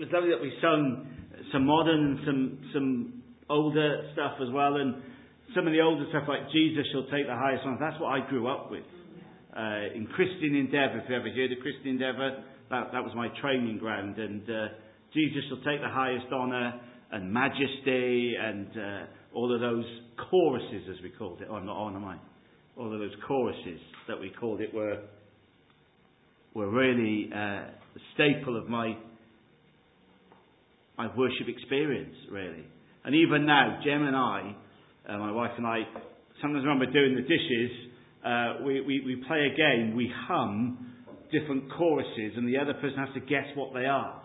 it was lovely that we sung some modern and some some older stuff as well, and some of the older stuff like Jesus shall take the highest honor. That's what I grew up with. Uh, in Christian Endeavour, if you ever heard of Christian Endeavour, that, that was my training ground. And uh, Jesus shall take the highest honour and majesty and uh, all of those choruses, as we called it. Oh, I'm not on, am I? All of those choruses that we called it were were really uh, the staple of my my worship experience, really. And even now, Jem and I, uh, my wife and I, sometimes when we're doing the dishes, uh, we, we, we play a game, we hum different choruses, and the other person has to guess what they are.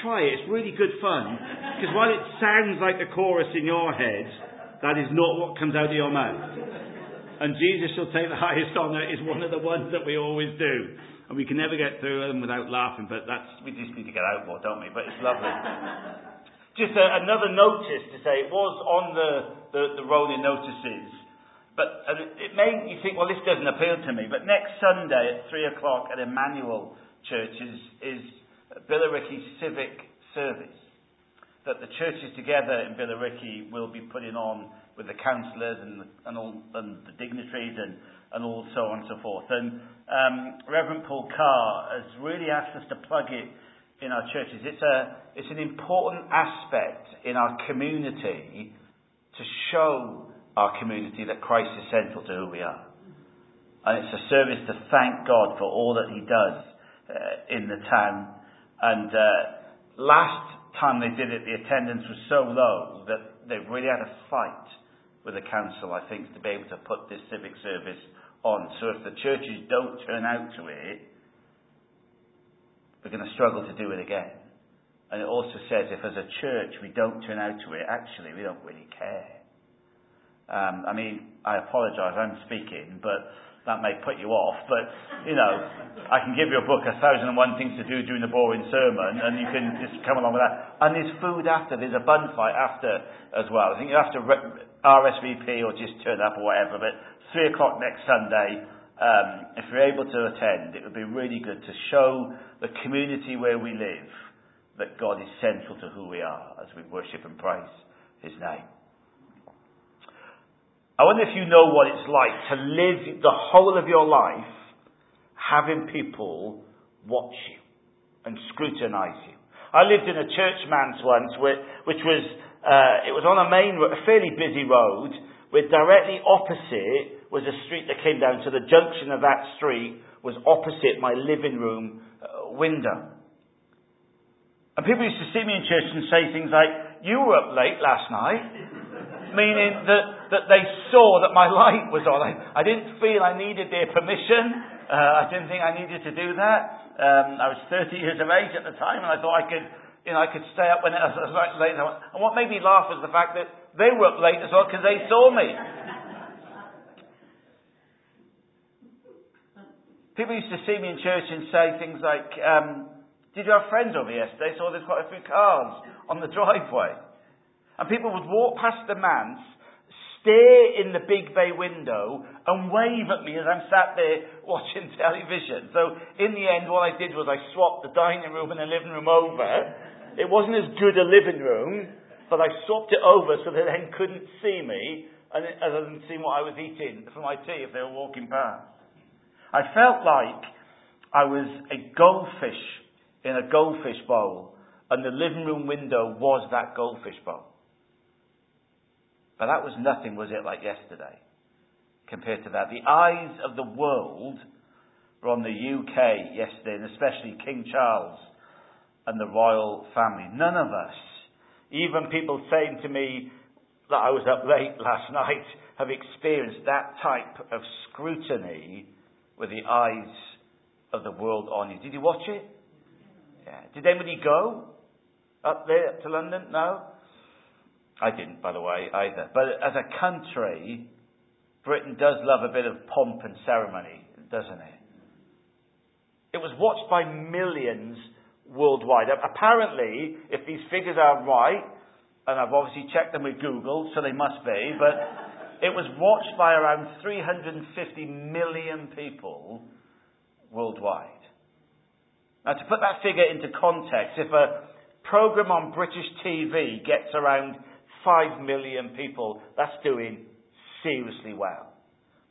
Try it, it's really good fun. Because while it sounds like the chorus in your head, that is not what comes out of your mouth. And Jesus shall take the highest honour is one of the ones that we always do. And we can never get through them without laughing, but that's, we just need to get out more, don't we? But it's lovely. just a, another notice to say, it was on the, the, the rolling notices, but it may you think, well, this doesn't appeal to me. But next Sunday at 3 o'clock at Emmanuel Church is, is Billericay Civic Service. That the churches together in Billericay will be putting on with the councillors and, and, all, and the dignitaries and and all so on and so forth. And um, Reverend Paul Carr has really asked us to plug it in our churches. It's, a, it's an important aspect in our community to show our community that Christ is central to who we are. And it's a service to thank God for all that He does uh, in the town. And uh, last time they did it, the attendance was so low that they really had a fight with the council, I think, to be able to put this civic service on. So if the churches don't turn out to it, we're going to struggle to do it again. And it also says if as a church we don't turn out to it, actually we don't really care. Um, I mean, I apologise, I'm speaking, but that may put you off. But, you know, I can give you a book, A Thousand and One Things to Do During the Boring Sermon, and you can just come along with that. And there's food after, there's a bun fight after as well. I think you have to RSVP or just turn up or whatever, but 3 o'clock next Sunday, um, if you're able to attend, it would be really good to show the community where we live that God is central to who we are as we worship and praise His name. I wonder if you know what it's like to live the whole of your life having people watch you and scrutinize you. I lived in a church manse once, which was uh, it was on a main, a fairly busy road, with directly opposite was a street that came down, so the junction of that street was opposite my living room uh, window. And people used to see me in church and say things like, You were up late last night. Meaning that, that they saw that my light was on. I, I didn't feel I needed their permission. Uh, I didn't think I needed to do that. Um, I was 30 years of age at the time, and I thought I could, you know, I could stay up when it was late. And what made me laugh was the fact that they were up late as well because they saw me. People used to see me in church and say things like, um, Did you have friends over yesterday? Saw there's quite a few cars on the driveway. And people would walk past the manse, stare in the big bay window, and wave at me as I'm sat there watching television. So in the end, what I did was I swapped the dining room and the living room over. It wasn't as good a living room, but I swapped it over so they then couldn't see me, and other than seeing what I was eating for my tea if they were walking past. I felt like I was a goldfish in a goldfish bowl, and the living room window was that goldfish bowl. But that was nothing, was it, like yesterday, compared to that? The eyes of the world were on the UK yesterday, and especially King Charles and the royal family. None of us, even people saying to me that I was up late last night, have experienced that type of scrutiny with the eyes of the world on you. Did you watch it? Yeah. Did anybody go up there up to London? No? I didn't, by the way, either. But as a country, Britain does love a bit of pomp and ceremony, doesn't it? It was watched by millions worldwide. Apparently, if these figures are right, and I've obviously checked them with Google, so they must be, but it was watched by around 350 million people worldwide. Now, to put that figure into context, if a program on British TV gets around 5 million people, that's doing seriously well.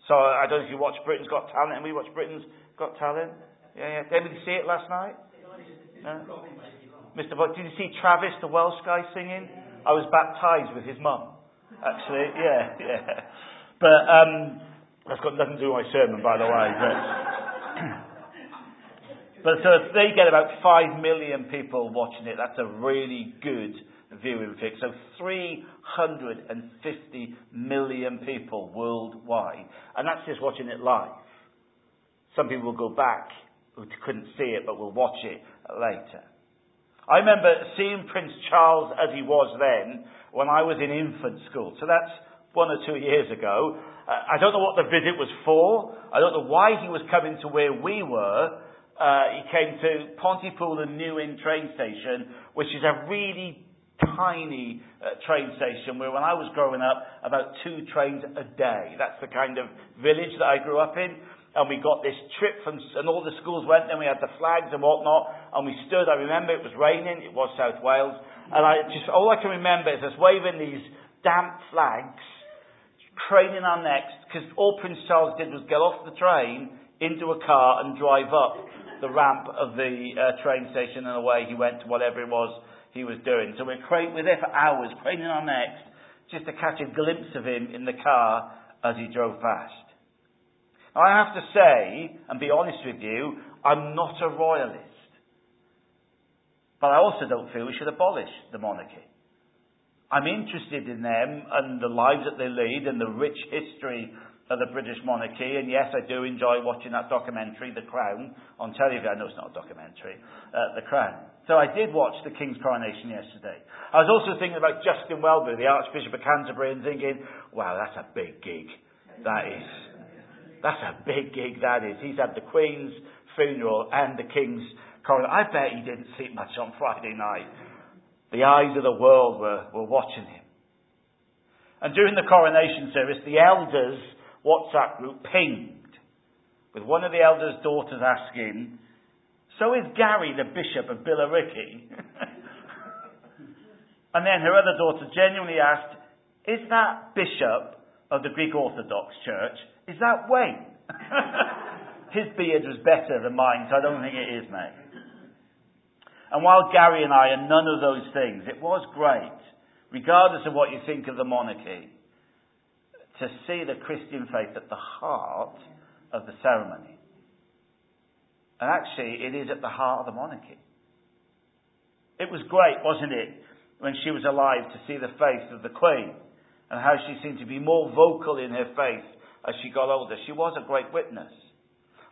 So I don't know if you watch Britain's Got Talent, and we watch Britain's Got Talent. Yeah, yeah. Did anybody see it last night? No? Mr. Boyd, did you see Travis, the Welsh guy, singing? I was baptized with his mum. Actually, yeah, yeah. But um, that's got nothing to do with my sermon, by the way. But, but so if they get about five million people watching it, that's a really good viewing figure. So 350 million people worldwide, and that's just watching it live. Some people will go back who couldn't see it, but will watch it later. I remember seeing Prince Charles as he was then when I was in infant school. So that's one or two years ago. Uh, I don't know what the visit was for. I don't know why he was coming to where we were. Uh, he came to Pontypool and New Inn train station, which is a really tiny uh, train station where when I was growing up, about two trains a day. That's the kind of village that I grew up in. And we got this trip from, and all the schools went, and we had the flags and whatnot, and we stood, I remember it was raining, it was South Wales, and I just, all I can remember is us waving these damp flags, craning our necks, because all Prince Charles did was get off the train, into a car, and drive up the ramp of the uh, train station, and away he went to whatever it was he was doing. So we're, cra- we're there for hours, craning our necks, just to catch a glimpse of him in the car as he drove past. Now, I have to say, and be honest with you, I'm not a royalist. But I also don't feel we should abolish the monarchy. I'm interested in them and the lives that they lead and the rich history of the British monarchy. And yes, I do enjoy watching that documentary, The Crown, on television. I know it's not a documentary, uh, The Crown. So I did watch the King's coronation yesterday. I was also thinking about Justin Welby, the Archbishop of Canterbury, and thinking, wow, that's a big gig. That is. That's a big gig, that is. He's had the Queen's funeral and the King's coronation. I bet he didn't sleep much on Friday night. The eyes of the world were, were watching him. And during the coronation service, the elders' WhatsApp group pinged, with one of the elders' daughters asking, So is Gary the Bishop of Billericay? and then her other daughter genuinely asked, Is that Bishop of the Greek Orthodox Church? Is that Wayne? His beard was better than mine, so I don't think it is, mate. And while Gary and I are none of those things, it was great, regardless of what you think of the monarchy, to see the Christian faith at the heart of the ceremony. And actually, it is at the heart of the monarchy. It was great, wasn't it, when she was alive to see the faith of the Queen and how she seemed to be more vocal in her faith as she got older. She was a great witness.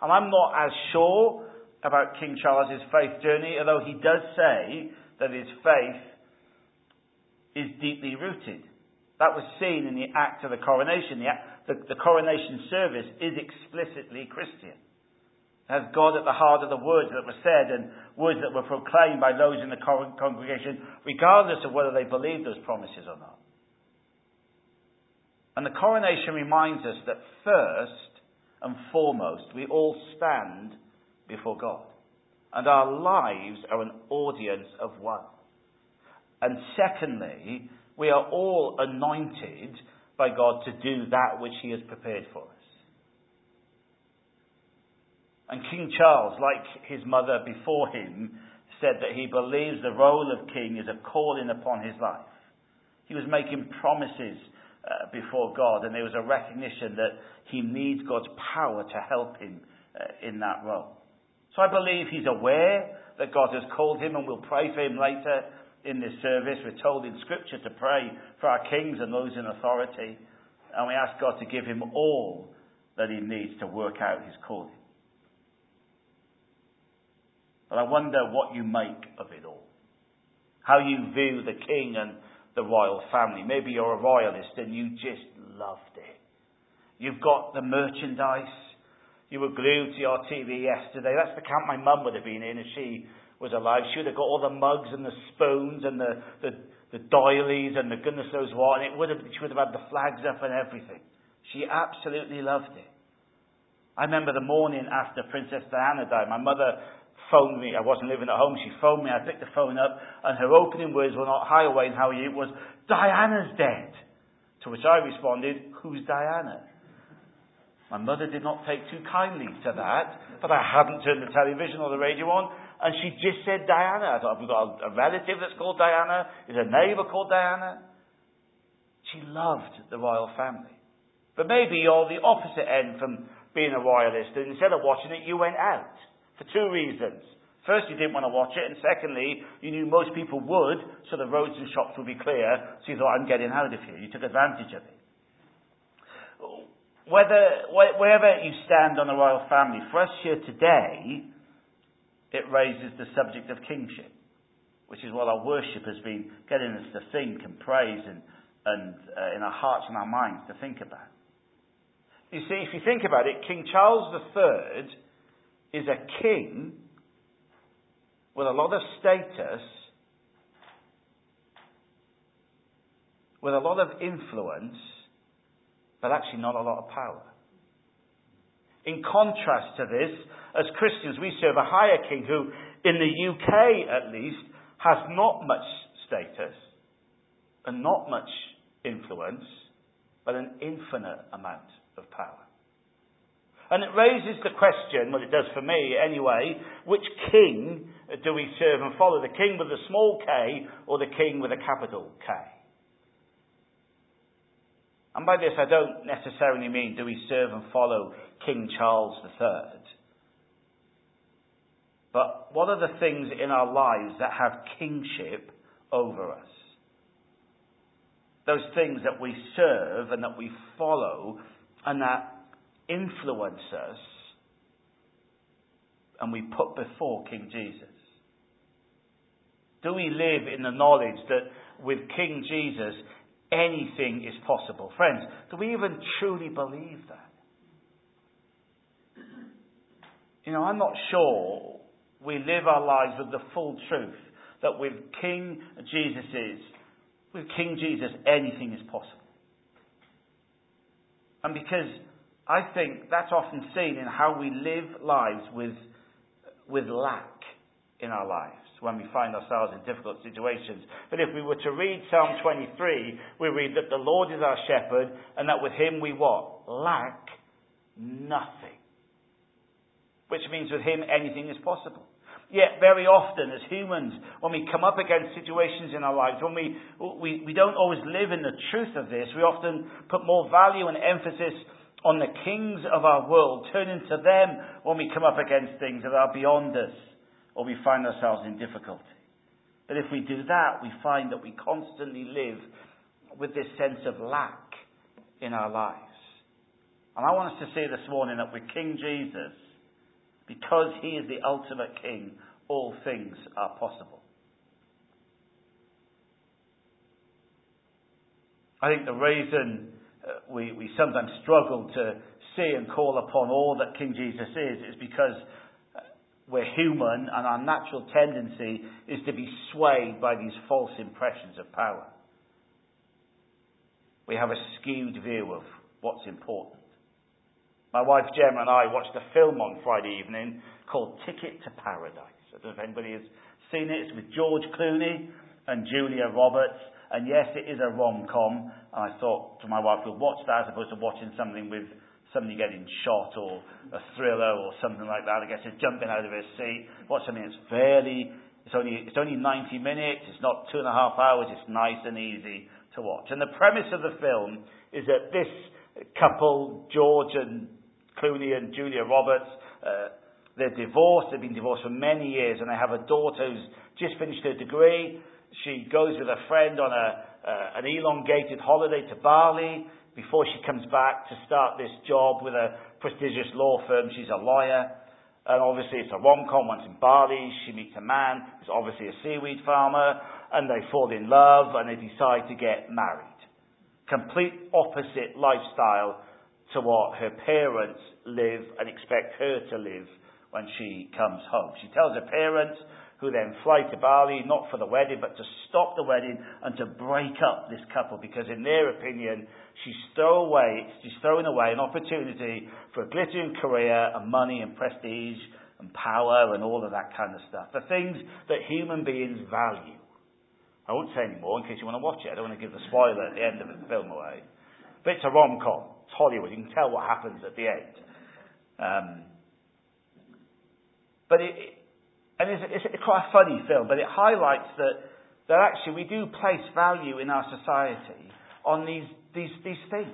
And I'm not as sure about King Charles's faith journey, although he does say that his faith is deeply rooted. That was seen in the act of the coronation. The, act, the, the coronation service is explicitly Christian. It has God at the heart of the words that were said and words that were proclaimed by those in the congregation, regardless of whether they believed those promises or not. And the coronation reminds us that first and foremost, we all stand before God. And our lives are an audience of one. And secondly, we are all anointed by God to do that which He has prepared for us. And King Charles, like his mother before him, said that he believes the role of king is a calling upon his life. He was making promises uh, before God, and there was a recognition that he needs God's power to help him uh, in that role. So I believe he's aware that God has called him, and we'll pray for him later in this service. We're told in Scripture to pray for our kings and those in authority, and we ask God to give him all that he needs to work out his calling. But I wonder what you make of it all. How you view the king and the royal family. Maybe you're a royalist and you just loved it. You've got the merchandise. You were glued to your TV yesterday. That's the camp my mum would have been in if she was alive. She would have got all the mugs and the spoons and the, the, the doilies and the goodness knows what, and it would have, she would have had the flags up and everything. She absolutely loved it. I remember the morning after Princess Diana died, my mother phoned me. I wasn't living at home. She phoned me. I picked the phone up, and her opening words were not, Hi, Wayne, how are you? It was, Diana's dead. To which I responded, Who's Diana? My mother did not take too kindly to that, but I hadn't turned the television or the radio on, and she just said Diana. I thought, have got a relative that's called Diana? Is a neighbour called Diana? She loved the royal family. But maybe you're the opposite end from being a royalist, and instead of watching it, you went out for two reasons. First, you didn't want to watch it, and secondly, you knew most people would, so the roads and shops would be clear, so you thought, I'm getting out of here. You took advantage of it. Whether, wherever you stand on the royal family, for us here today, it raises the subject of kingship, which is what our worship has been getting us to think and praise and, and uh, in our hearts and our minds to think about. You see, if you think about it, King Charles III is a king with a lot of status, with a lot of influence, but actually not a lot of power. In contrast to this, as Christians, we serve a higher king who, in the UK at least, has not much status and not much influence, but an infinite amount of power. And it raises the question, well, it does for me anyway, which king do we serve and follow? The king with a small k or the king with a capital K? And by this, I don't necessarily mean do we serve and follow King Charles III. But what are the things in our lives that have kingship over us? Those things that we serve and that we follow and that influence us and we put before King Jesus. Do we live in the knowledge that with King Jesus, anything is possible. Friends, do we even truly believe that? You know, I'm not sure we live our lives with the full truth that with King Jesus is, with King Jesus, anything is possible. And because I think that's often seen in how we live lives with, with lack in our lives when we find ourselves in difficult situations. But if we were to read Psalm 23, we read that the Lord is our shepherd and that with him we what? Lack nothing. Which means with him anything is possible. Yet very often as humans, when we come up against situations in our lives, when we, we, we don't always live in the truth of this, we often put more value and emphasis on the kings of our world, turning to them when we come up against things that are beyond us or we find ourselves in difficulty. But if we do that, we find that we constantly live with this sense of lack in our lives. And I want us to see this morning that with King Jesus, because he is the ultimate king, all things are possible. I think the reason uh, we, we sometimes struggle to see and call upon all that King Jesus is is because we're human and our natural tendency is to be swayed by these false impressions of power. We have a skewed view of what's important. My wife Gemma and I watched a film on Friday evening called Ticket to Paradise. I don't know if anybody has seen it. It's with George Clooney and Julia Roberts. And yes, it is a rom-com. And I thought to my wife, we'll watch that as opposed to watching something with somebody getting shot or a thriller or something like that. I guess it's jumping out of his seat. Watch something that's fairly, it's only, it's only 90 minutes, it's not two and a half hours, it's nice and easy to watch. And the premise of the film is that this couple, George and Clooney and Julia Roberts, uh, they're divorced, they've been divorced for many years, and they have a daughter who's just finished her degree. She goes with a friend on a, uh, an elongated holiday to Bali before she comes back to start this job with a prestigious law firm. She's a lawyer. And obviously it's a rom-com. Once in Bali, she meets a man who's obviously a seaweed farmer, and they fall in love, and they decide to get married. Complete opposite lifestyle to what her parents live and expect her to live when she comes home. She tells her parents, who then fly to Bali, not for the wedding, but to stop the wedding and to break up this couple, because in their opinion, she's, throw away, she's throwing away an opportunity for a glittering career and money and prestige and power and all of that kind of stuff. The things that human beings value. I won't say any more in case you want to watch it. I don't want to give the spoiler at the end of the film away. But it's a rom-com. It's Hollywood. You can tell what happens at the end. Um, but it, and it's, it's quite a funny film, but it highlights that, that actually we do place value in our society on these, these, these things.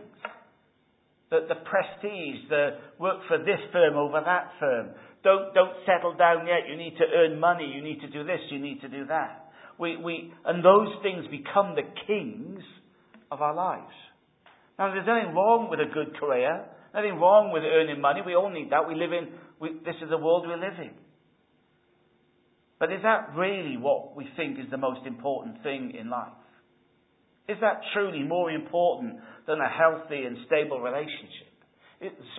That the prestige, the work for this firm over that firm. Don't, don't settle down yet. You need to earn money. You need to do this. You need to do that. We, we, and those things become the kings of our lives. Now, there's nothing wrong with a good career. Nothing wrong with earning money. We all need that. We live in, we, this is the world we live in. But is that really what we think is the most important thing in life? Is that truly more important than a healthy and stable relationship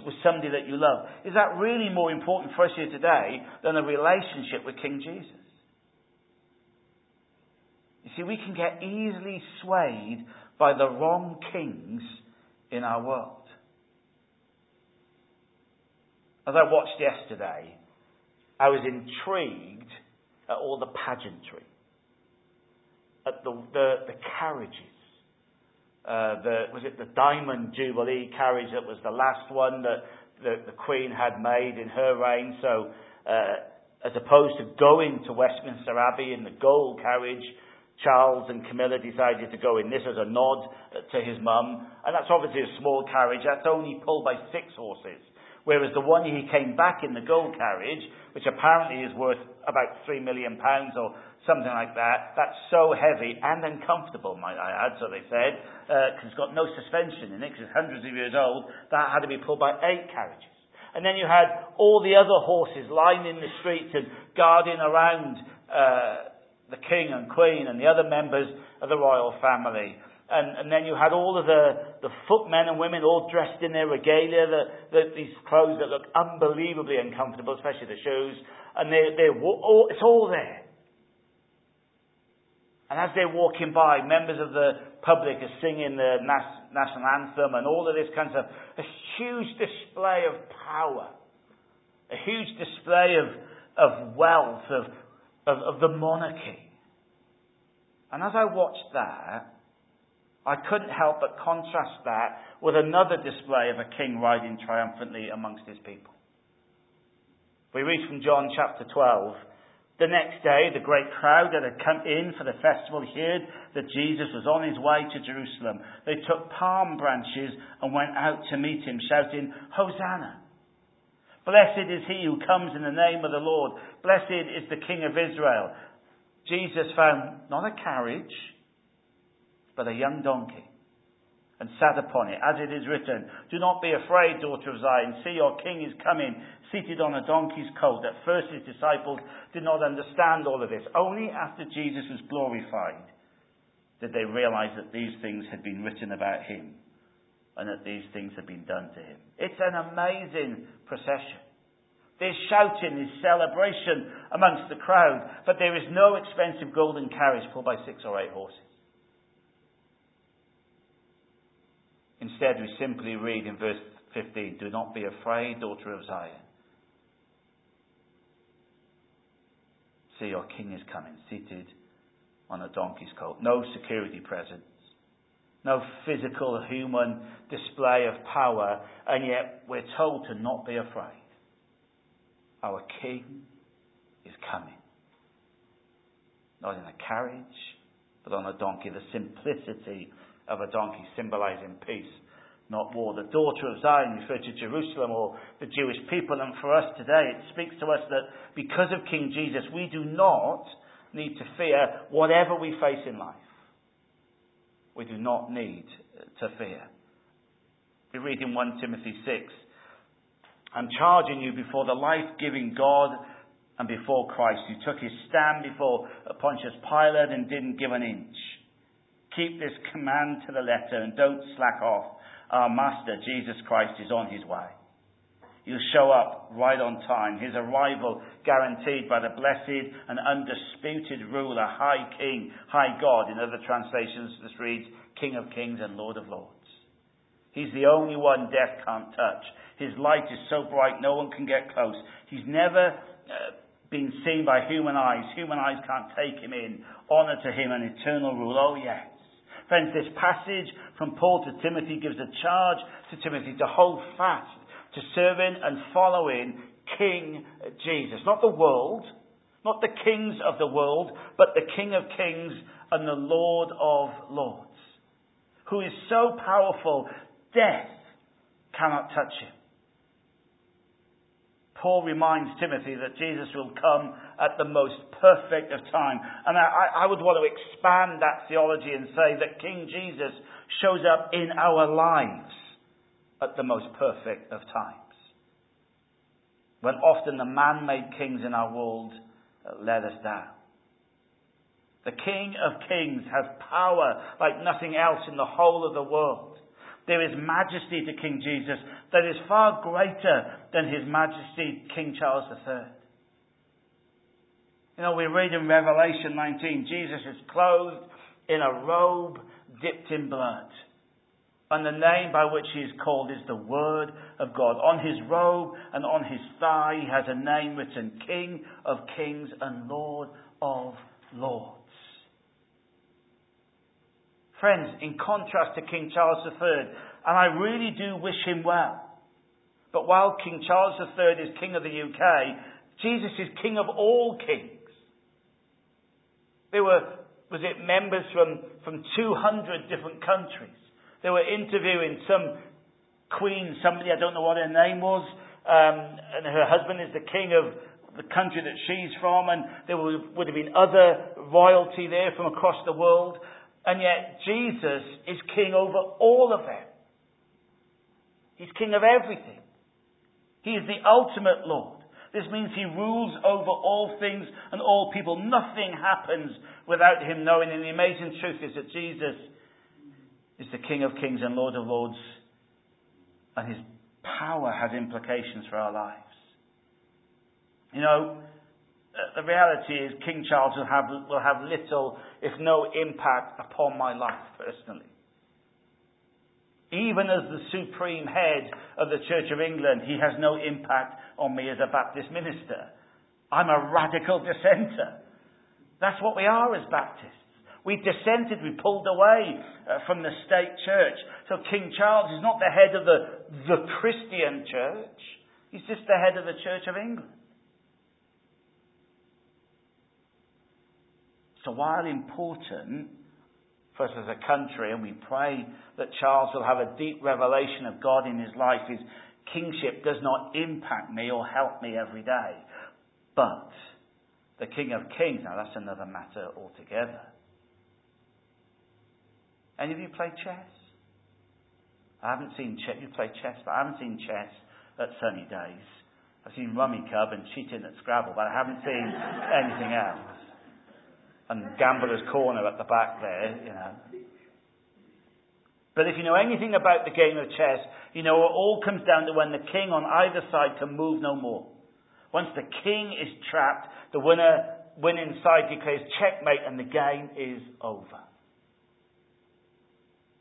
with somebody that you love? Is that really more important for us here today than a relationship with King Jesus? You see, we can get easily swayed by the wrong kings in our world. As I watched yesterday, I was intrigued at all the pageantry, at the, the, the carriages, uh, the, was it the Diamond Jubilee carriage that was the last one that the, the Queen had made in her reign. So, uh, as opposed to going to Westminster Abbey in the gold carriage, Charles and Camilla decided to go in this as a nod to his mum. And that's obviously a small carriage. That's only pulled by six horses. Whereas the one he came back in the gold carriage, which apparently is worth about three million pounds or something like that, that's so heavy and uncomfortable, might I add, so they said, because uh, it's got no suspension in it, because it's hundreds of years old, that had to be pulled by eight carriages. And then you had all the other horses lining the streets and guarding around uh, the king and queen and the other members of the royal family. And, and then you had all of the, the footmen and women all dressed in their regalia, the, the, these clothes that look unbelievably uncomfortable, especially the shoes. And they, they're all, it's all there. And as they're walking by, members of the public are singing the national anthem and all of this kind of a huge display of power, a huge display of, of wealth, of, of, of the monarchy. And as I watched that, I couldn't help but contrast that with another display of a king riding triumphantly amongst his people. We read from John chapter 12. The next day, the great crowd that had come in for the festival heard that Jesus was on his way to Jerusalem. They took palm branches and went out to meet him, shouting, Hosanna! Blessed is he who comes in the name of the Lord. Blessed is the King of Israel. Jesus found not a carriage, but a young donkey, and sat upon it, as it is written, Do not be afraid, daughter of Zion. See, your king is coming, seated on a donkey's colt. At first, his disciples did not understand all of this. Only after Jesus was glorified did they realize that these things had been written about him and that these things had been done to him. It's an amazing procession. There's shouting, there's celebration amongst the crowd, but there is no expensive golden carriage pulled by six or eight horses. Instead, we simply read in verse 15 Do not be afraid, daughter of Zion. See, your king is coming, seated on a donkey's colt. No security presence, no physical human display of power, and yet we're told to not be afraid. Our king is coming. Not in a carriage, but on a donkey. The simplicity of a donkey symbolizing peace, not war. The daughter of Zion referred to Jerusalem or the Jewish people, and for us today it speaks to us that because of King Jesus, we do not need to fear whatever we face in life. We do not need to fear. We read in 1 Timothy 6 I'm charging you before the life giving God and before Christ, who took his stand before Pontius Pilate and didn't give an inch. Keep this command to the letter and don't slack off. Our Master, Jesus Christ, is on his way. He'll show up right on time. His arrival guaranteed by the blessed and undisputed ruler, High King, High God. In other translations, this reads King of Kings and Lord of Lords. He's the only one death can't touch. His light is so bright no one can get close. He's never uh, been seen by human eyes. Human eyes can't take him in. Honour to him and eternal rule. Oh, yes. Friends, this passage from Paul to Timothy gives a charge to Timothy to hold fast to serving and following King Jesus. Not the world, not the kings of the world, but the King of kings and the Lord of lords, who is so powerful, death cannot touch him. Paul reminds Timothy that Jesus will come at the most perfect of time. And I, I, would want to expand that theology and say that King Jesus shows up in our lives at the most perfect of times. When often the man made kings in our world let us down. The King of Kings has power like nothing else in the whole of the world. There is majesty to King Jesus that is far greater than his majesty King Charles III. You know, we read in Revelation 19, Jesus is clothed in a robe dipped in blood. And the name by which he is called is the Word of God. On his robe and on his thigh he has a name written King of Kings and Lord of Lords. Friends, in contrast to King Charles III, and I really do wish him well, but while King Charles III is King of the UK, Jesus is King of all kings. There were, was it members from, from 200 different countries they were interviewing some queen, somebody, I don't know what her name was, um, and her husband is the king of the country that she's from, and there would have been other royalty there from across the world. And yet, Jesus is king over all of them. He's king of everything. He is the ultimate Lord. This means he rules over all things and all people. Nothing happens without him knowing. And the amazing truth is that Jesus is the King of Kings and Lord of Lords, and his power has implications for our lives. You know, the reality is King Charles will have, will have little, if no impact upon my life personally. Even as the supreme head of the Church of England, he has no impact on me as a Baptist minister. I'm a radical dissenter. That's what we are as Baptists. We dissented, we pulled away uh, from the state church. So King Charles is not the head of the, the Christian church, he's just the head of the Church of England. So while important for us as a country, and we pray that Charles will have a deep revelation of God in his life, his kingship does not impact me or help me every day. But the King of Kings, now that's another matter altogether. Any of you play chess? I haven't seen chess. You play chess, but I haven't seen chess at sunny days. I've seen Rummikub and cheating at Scrabble, but I haven't seen anything else. And Gambler's Corner at the back there, you know. But if you know anything about the game of chess, you know it all comes down to when the king on either side can move no more. Once the king is trapped, the winner winning side declares checkmate and the game is over.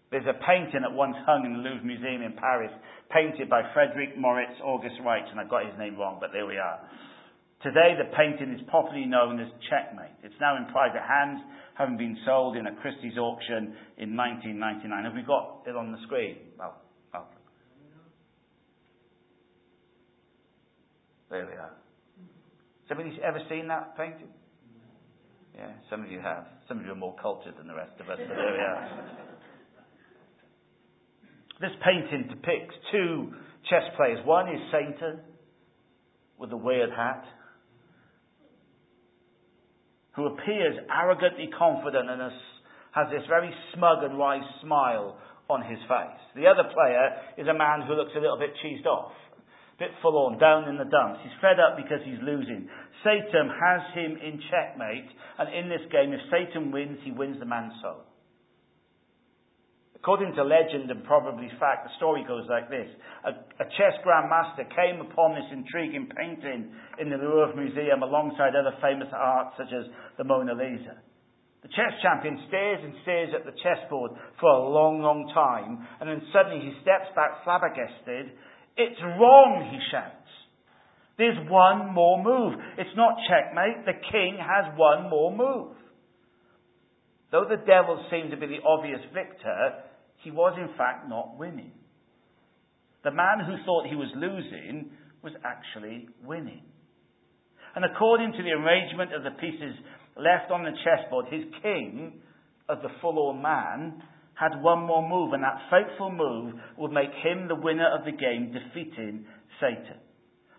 There's a painting that once hung in the Louvre Museum in Paris, painted by Frederick Moritz August Reich, and I got his name wrong, but there we are. Today, the painting is popularly known as Checkmate. It's now in private hands, having been sold in a Christie's auction in 1999. Have we got it on the screen? There we are. Has anybody ever seen that painting? Yeah, some of you have. Some of you are more cultured than the rest of us, but there we are. This painting depicts two chess players. One is Satan with a weird hat, who appears arrogantly confident and has this very smug and wise smile on his face. The other player is a man who looks a little bit cheesed off, a bit forlorn, down in the dumps. He's fed up because he's losing. Satan has him in checkmate, and in this game, if Satan wins, he wins the man's soul. According to legend and probably fact, the story goes like this. A, a chess grandmaster came upon this intriguing painting in the Louvre Museum alongside other famous art such as the Mona Lisa. The chess champion stares and stares at the chessboard for a long, long time, and then suddenly he steps back flabbergasted. It's wrong, he shouts. There's one more move. It's not checkmate. The king has one more move. Though the devil seemed to be the obvious victor, he was in fact not winning. The man who thought he was losing was actually winning. And according to the arrangement of the pieces left on the chessboard, his king, of the full or man, had one more move, and that fateful move would make him the winner of the game, defeating Satan.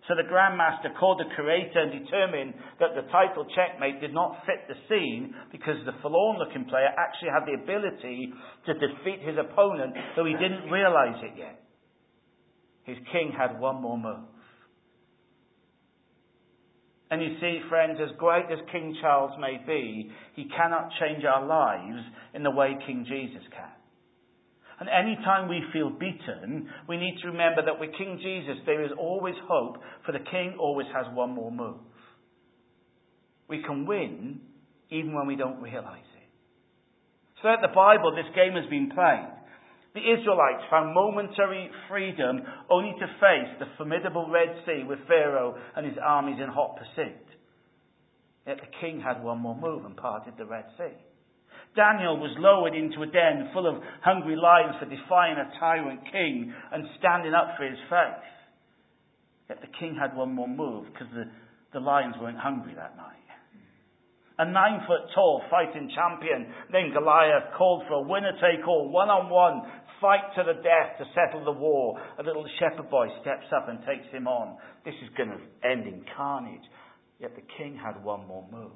So the Grandmaster called the curator and determined that the title checkmate did not fit the scene because the forlorn looking player actually had the ability to defeat his opponent, though he didn't realize it yet. His king had one more move. And you see, friends, as great as King Charles may be, he cannot change our lives in the way King Jesus can. And any time we feel beaten, we need to remember that with King Jesus, there is always hope, for the King always has one more move. We can win even when we don't realize it. Throughout the Bible, this game has been played. The Israelites found momentary freedom only to face the formidable Red Sea with Pharaoh and his armies in hot pursuit. Yet the king had one more move and parted the Red Sea. Daniel was lowered into a den full of hungry lions for defying a tyrant king and standing up for his faith. Yet the king had one more move because the, the lions weren't hungry that night. A nine foot tall fighting champion named Goliath called for a winner take all, one on one fight to the death to settle the war. A little shepherd boy steps up and takes him on. This is going to end in carnage. Yet the king had one more move.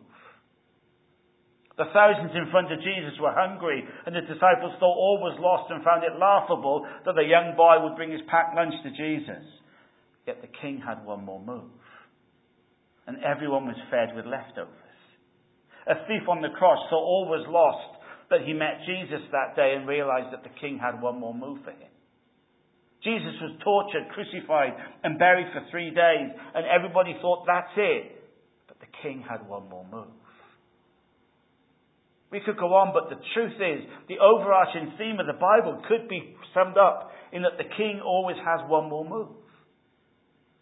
The thousands in front of Jesus were hungry, and the disciples thought all was lost and found it laughable that the young boy would bring his packed lunch to Jesus. Yet the king had one more move. And everyone was fed with leftovers. A thief on the cross thought all was lost, but he met Jesus that day and realized that the king had one more move for him. Jesus was tortured, crucified, and buried for three days, and everybody thought that's it. But the king had one more move. We could go on, but the truth is, the overarching theme of the Bible could be summed up in that the king always has one more move.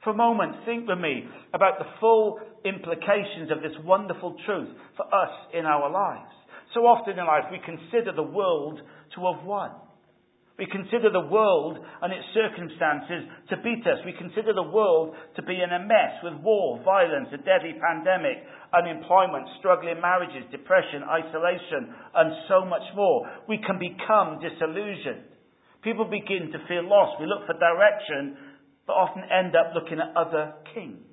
For a moment, think with me about the full implications of this wonderful truth for us in our lives. So often in life, we consider the world to have won. We consider the world and its circumstances to beat us. We consider the world to be in a mess with war, violence, a deadly pandemic, unemployment, struggling marriages, depression, isolation, and so much more. We can become disillusioned. People begin to feel lost. We look for direction, but often end up looking at other kings.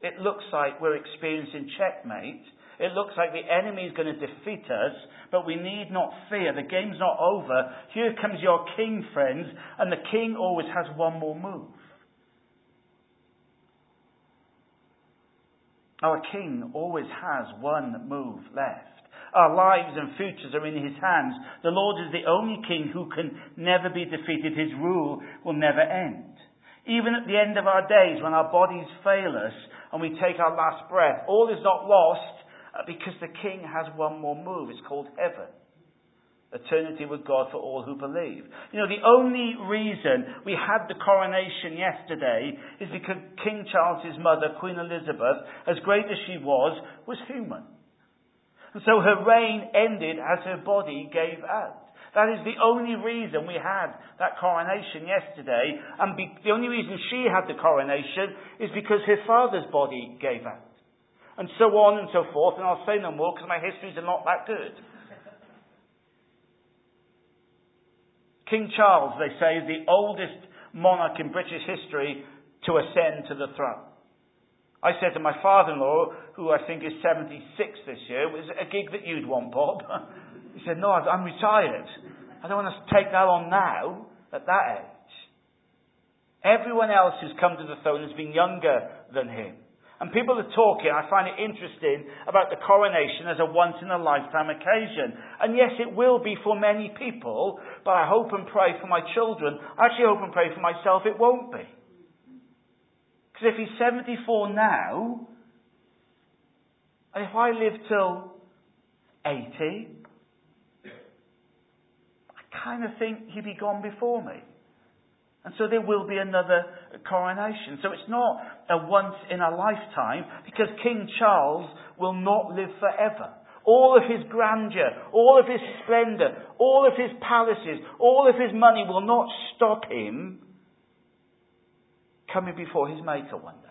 It looks like we're experiencing checkmate it looks like the enemy is going to defeat us, but we need not fear. The game's not over. Here comes your king, friends, and the king always has one more move. Our king always has one move left. Our lives and futures are in his hands. The Lord is the only king who can never be defeated. His rule will never end. Even at the end of our days, when our bodies fail us and we take our last breath, all is not lost Uh, because the king has one more move. It's called heaven. Eternity with God for all who believe. You know, the only reason we had the coronation yesterday is because King Charles's mother, Queen Elizabeth, as great as she was, was human. And so her reign ended as her body gave out. That is the only reason we had that coronation yesterday. And be, the only reason she had the coronation is because her father's body gave out and so on and so forth, and I'll say no more because my histories are not that good. King Charles, they say, is the oldest monarch in British history to ascend to the throne. I said to my father-in-law, who I think is 76 this year, was it a gig that you'd want, Bob? he said, no, I'm retired. I don't want to take that on now, at that age. Everyone else who's come to the throne has been younger than him. And people are talking, I find it interesting, about the coronation as a once in a lifetime occasion. And yes, it will be for many people, but I hope and pray for my children. I actually hope and pray for myself it won't be. Because if he's 74 now, and if I live till 80, I kind of think he'd be gone before me. And so there will be another coronation. So it's not a once in a lifetime because King Charles will not live forever. All of his grandeur, all of his splendor, all of his palaces, all of his money will not stop him coming before his Maker one day.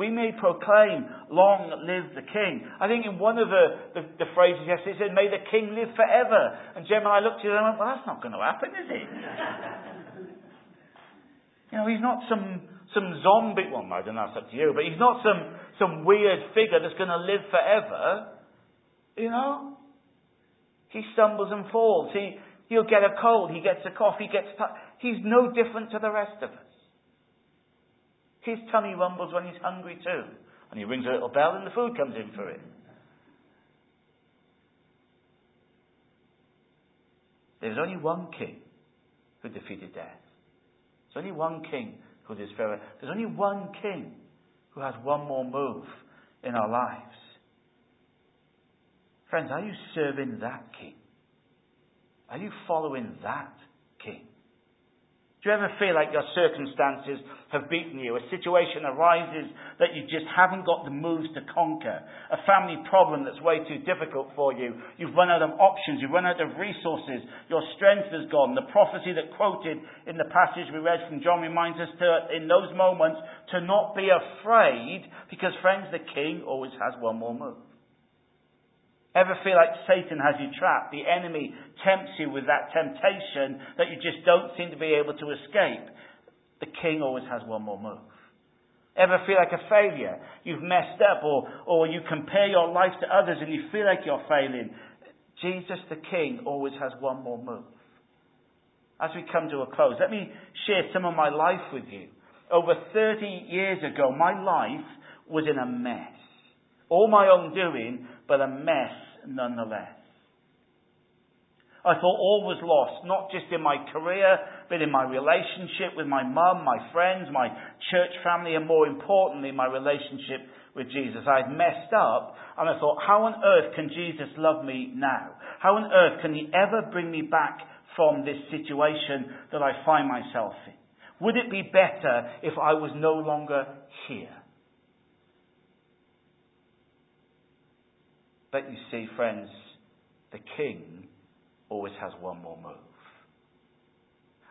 We may proclaim, long live the king. I think in one of the, the, the phrases yesterday, it said, may the king live forever. And Jem and I looked at him and went, well, that's not going to happen, is it? you know, he's not some, some zombie, well, I don't know, that's up to you, but he's not some, some weird figure that's going to live forever. You know? He stumbles and falls. He, he'll get a cold. He gets a cough. He gets, t- he's no different to the rest of us. His tummy rumbles when he's hungry too. And he rings a little bell and the food comes in for him. There's only one king who defeated death. There's only one king who is forever. There's only one king who has one more move in our lives. Friends, are you serving that king? Are you following that king? Do you ever feel like your circumstances have beaten you? A situation arises that you just haven't got the moves to conquer. A family problem that's way too difficult for you. You've run out of options. You've run out of resources. Your strength is gone. The prophecy that quoted in the passage we read from John reminds us to, in those moments, to not be afraid because friends, the king always has one more move. Ever feel like Satan has you trapped? The enemy tempts you with that temptation that you just don't seem to be able to escape. The king always has one more move. Ever feel like a failure? You've messed up or, or you compare your life to others and you feel like you're failing. Jesus the king always has one more move. As we come to a close, let me share some of my life with you. Over 30 years ago, my life was in a mess. All my own doing, but a mess nonetheless. I thought all was lost, not just in my career, but in my relationship with my mum, my friends, my church family, and more importantly, my relationship with Jesus. I'd messed up, and I thought, how on earth can Jesus love me now? How on earth can he ever bring me back from this situation that I find myself in? Would it be better if I was no longer here? But you see, friends, the king always has one more move.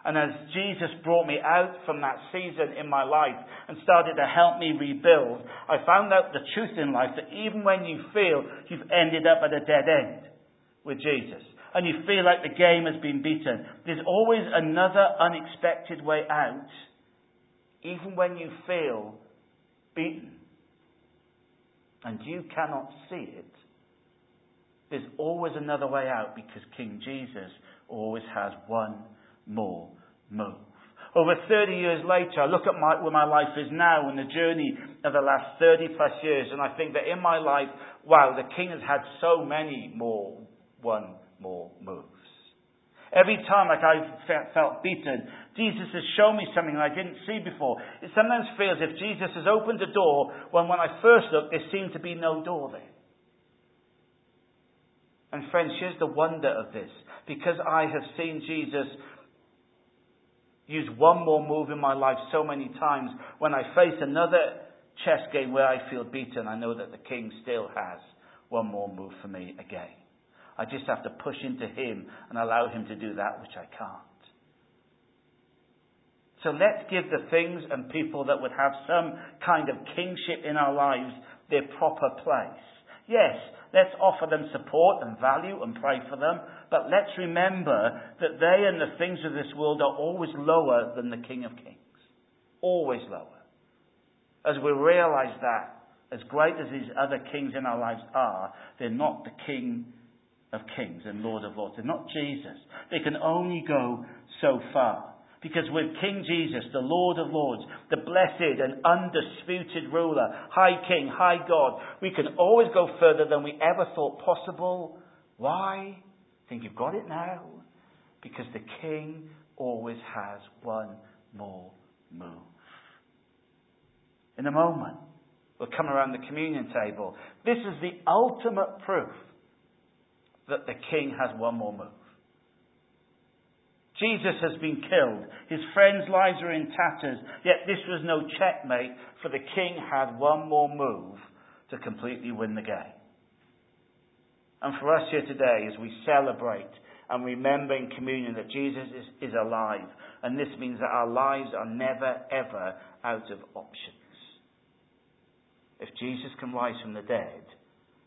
And as Jesus brought me out from that season in my life and started to help me rebuild, I found out the truth in life that even when you feel you've ended up at a dead end with Jesus and you feel like the game has been beaten, there's always another unexpected way out, even when you feel beaten and you cannot see it there's always another way out because King Jesus always has one more move. Over 30 years later, I look at my, where my life is now and the journey of the last 30 plus years, and I think that in my life, wow, the King has had so many more, one more moves. Every time like I've felt beaten, Jesus has shown me something I didn't see before. It sometimes feels if Jesus has opened a door when when I first looked there seemed to be no door there. And friends, here's the wonder of this. Because I have seen Jesus use one more move in my life so many times, when I face another chess game where I feel beaten, I know that the King still has one more move for me again. I just have to push into Him and allow Him to do that which I can't. So let's give the things and people that would have some kind of kingship in our lives their proper place. Yes, Let's offer them support and value and pray for them. But let's remember that they and the things of this world are always lower than the King of Kings. Always lower. As we realize that, as great as these other kings in our lives are, they're not the King of Kings and Lord of Lords. They're not Jesus. They can only go so far. Because with King Jesus, the Lord of Lords, the blessed and undisputed ruler, High King, High God, we can always go further than we ever thought possible. Why? Think you've got it now? Because the King always has one more move. In a moment, we'll come around the communion table. This is the ultimate proof that the King has one more move. Jesus has been killed. His friends' lives are in tatters. Yet this was no checkmate, for the king had one more move to completely win the game. And for us here today, as we celebrate and remember in communion that Jesus is, is alive, and this means that our lives are never, ever out of options. If Jesus can rise from the dead,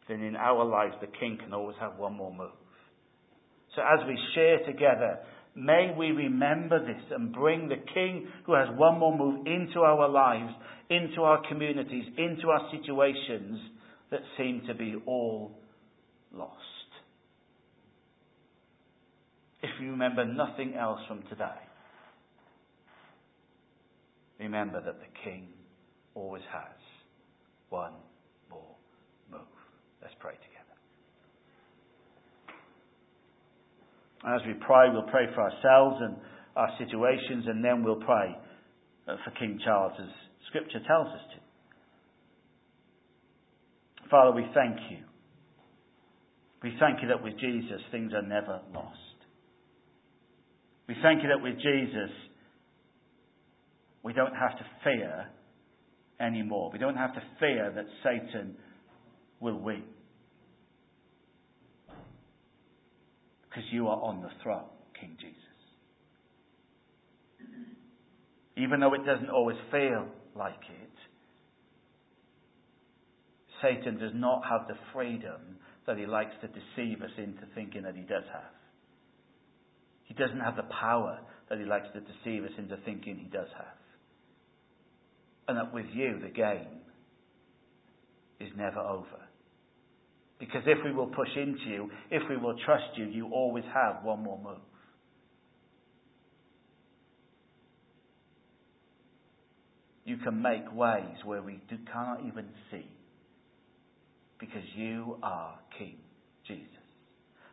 then in our lives the King can always have one more move. So as we share together, may we remember this and bring the King who has one more move into our lives, into our communities, into our situations that seem to be all lost. If you remember nothing else from today, remember that the King always has one more move. Let's pray together. As we pray, we'll pray for ourselves and our situations, and then we'll pray uh, for King Charles as Scripture tells us to. Father, we thank you. We thank you that with Jesus things are never lost. We thank you that with Jesus we don't have to fear anymore. We don't have to fear that Satan will win. Because you are on the throne, King Jesus. Even though it doesn't always feel like it, Satan does not have the freedom that he likes to deceive us into thinking that he does have. He doesn't have the power that he likes to deceive us into thinking he does have and that with you the game is never over. Because if we will push into you, if we will trust you, you always have one more move. You can make ways where we do, cannot even see. Because you are King Jesus.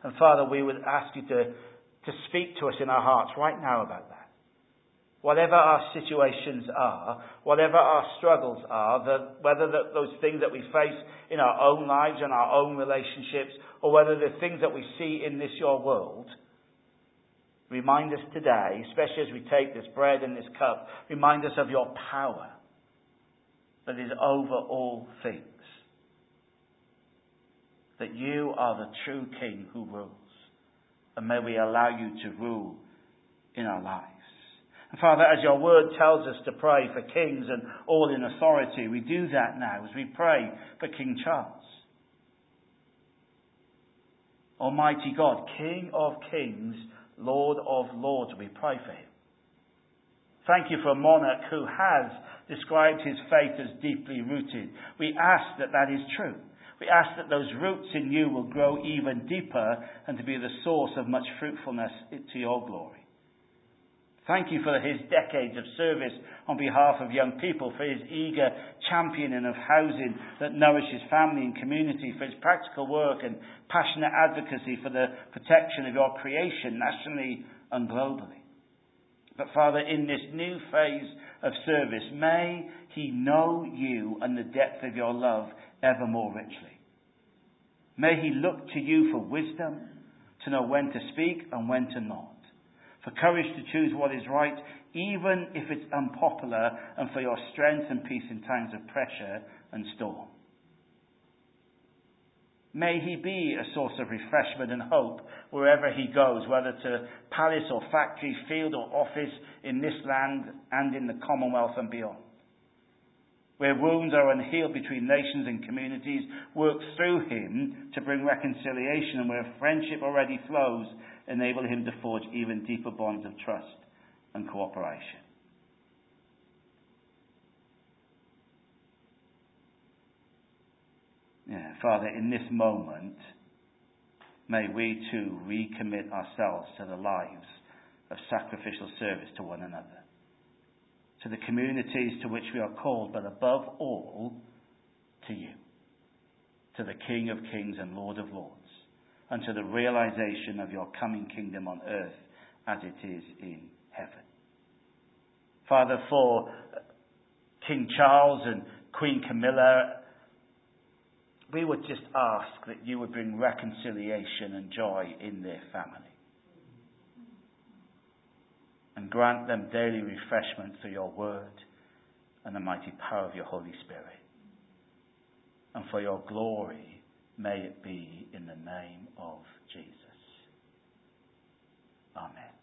And Father, we would ask you to, to speak to us in our hearts right now about that. Whatever our situations are, whatever our struggles are, the, whether the, those things that we face in our own lives and our own relationships, or whether the things that we see in this your world, remind us today, especially as we take this bread and this cup, remind us of your power that is over all things. That you are the true King who rules. And may we allow you to rule in our lives. Father, as your word tells us to pray for kings and all in authority, we do that now as we pray for King Charles. Almighty God, King of kings, Lord of lords, we pray for him. Thank you for a monarch who has described his faith as deeply rooted. We ask that that is true. We ask that those roots in you will grow even deeper and to be the source of much fruitfulness to your glory. Thank you for his decades of service on behalf of young people, for his eager championing of housing that nourishes family and community, for his practical work and passionate advocacy for the protection of your creation nationally and globally. But Father, in this new phase of service, may he know you and the depth of your love ever more richly. May he look to you for wisdom, to know when to speak and when to not for courage to choose what is right, even if it's unpopular, and for your strength and peace in times of pressure and storm. May he be a source of refreshment and hope wherever he goes, whether to palace or factory, field or office, in this land and in the Commonwealth and beyond. Where wounds are unhealed between nations and communities, work through him to bring reconciliation, and where friendship already flows, enable him to forge even deeper bonds of trust and cooperation. Yeah, Father, in this moment, may we too recommit ourselves to the lives of sacrificial service to one another, to the communities to which we are called, but above all, to you, to the King of kings and Lord of lords unto the realization of your coming kingdom on earth as it is in heaven. Father, for King Charles and Queen Camilla, we would just ask that you would bring reconciliation and joy in their family. and grant them daily refreshment through your word and the mighty power of your Holy Spirit. And for your glory, may it be in the name of Jesus. Amen.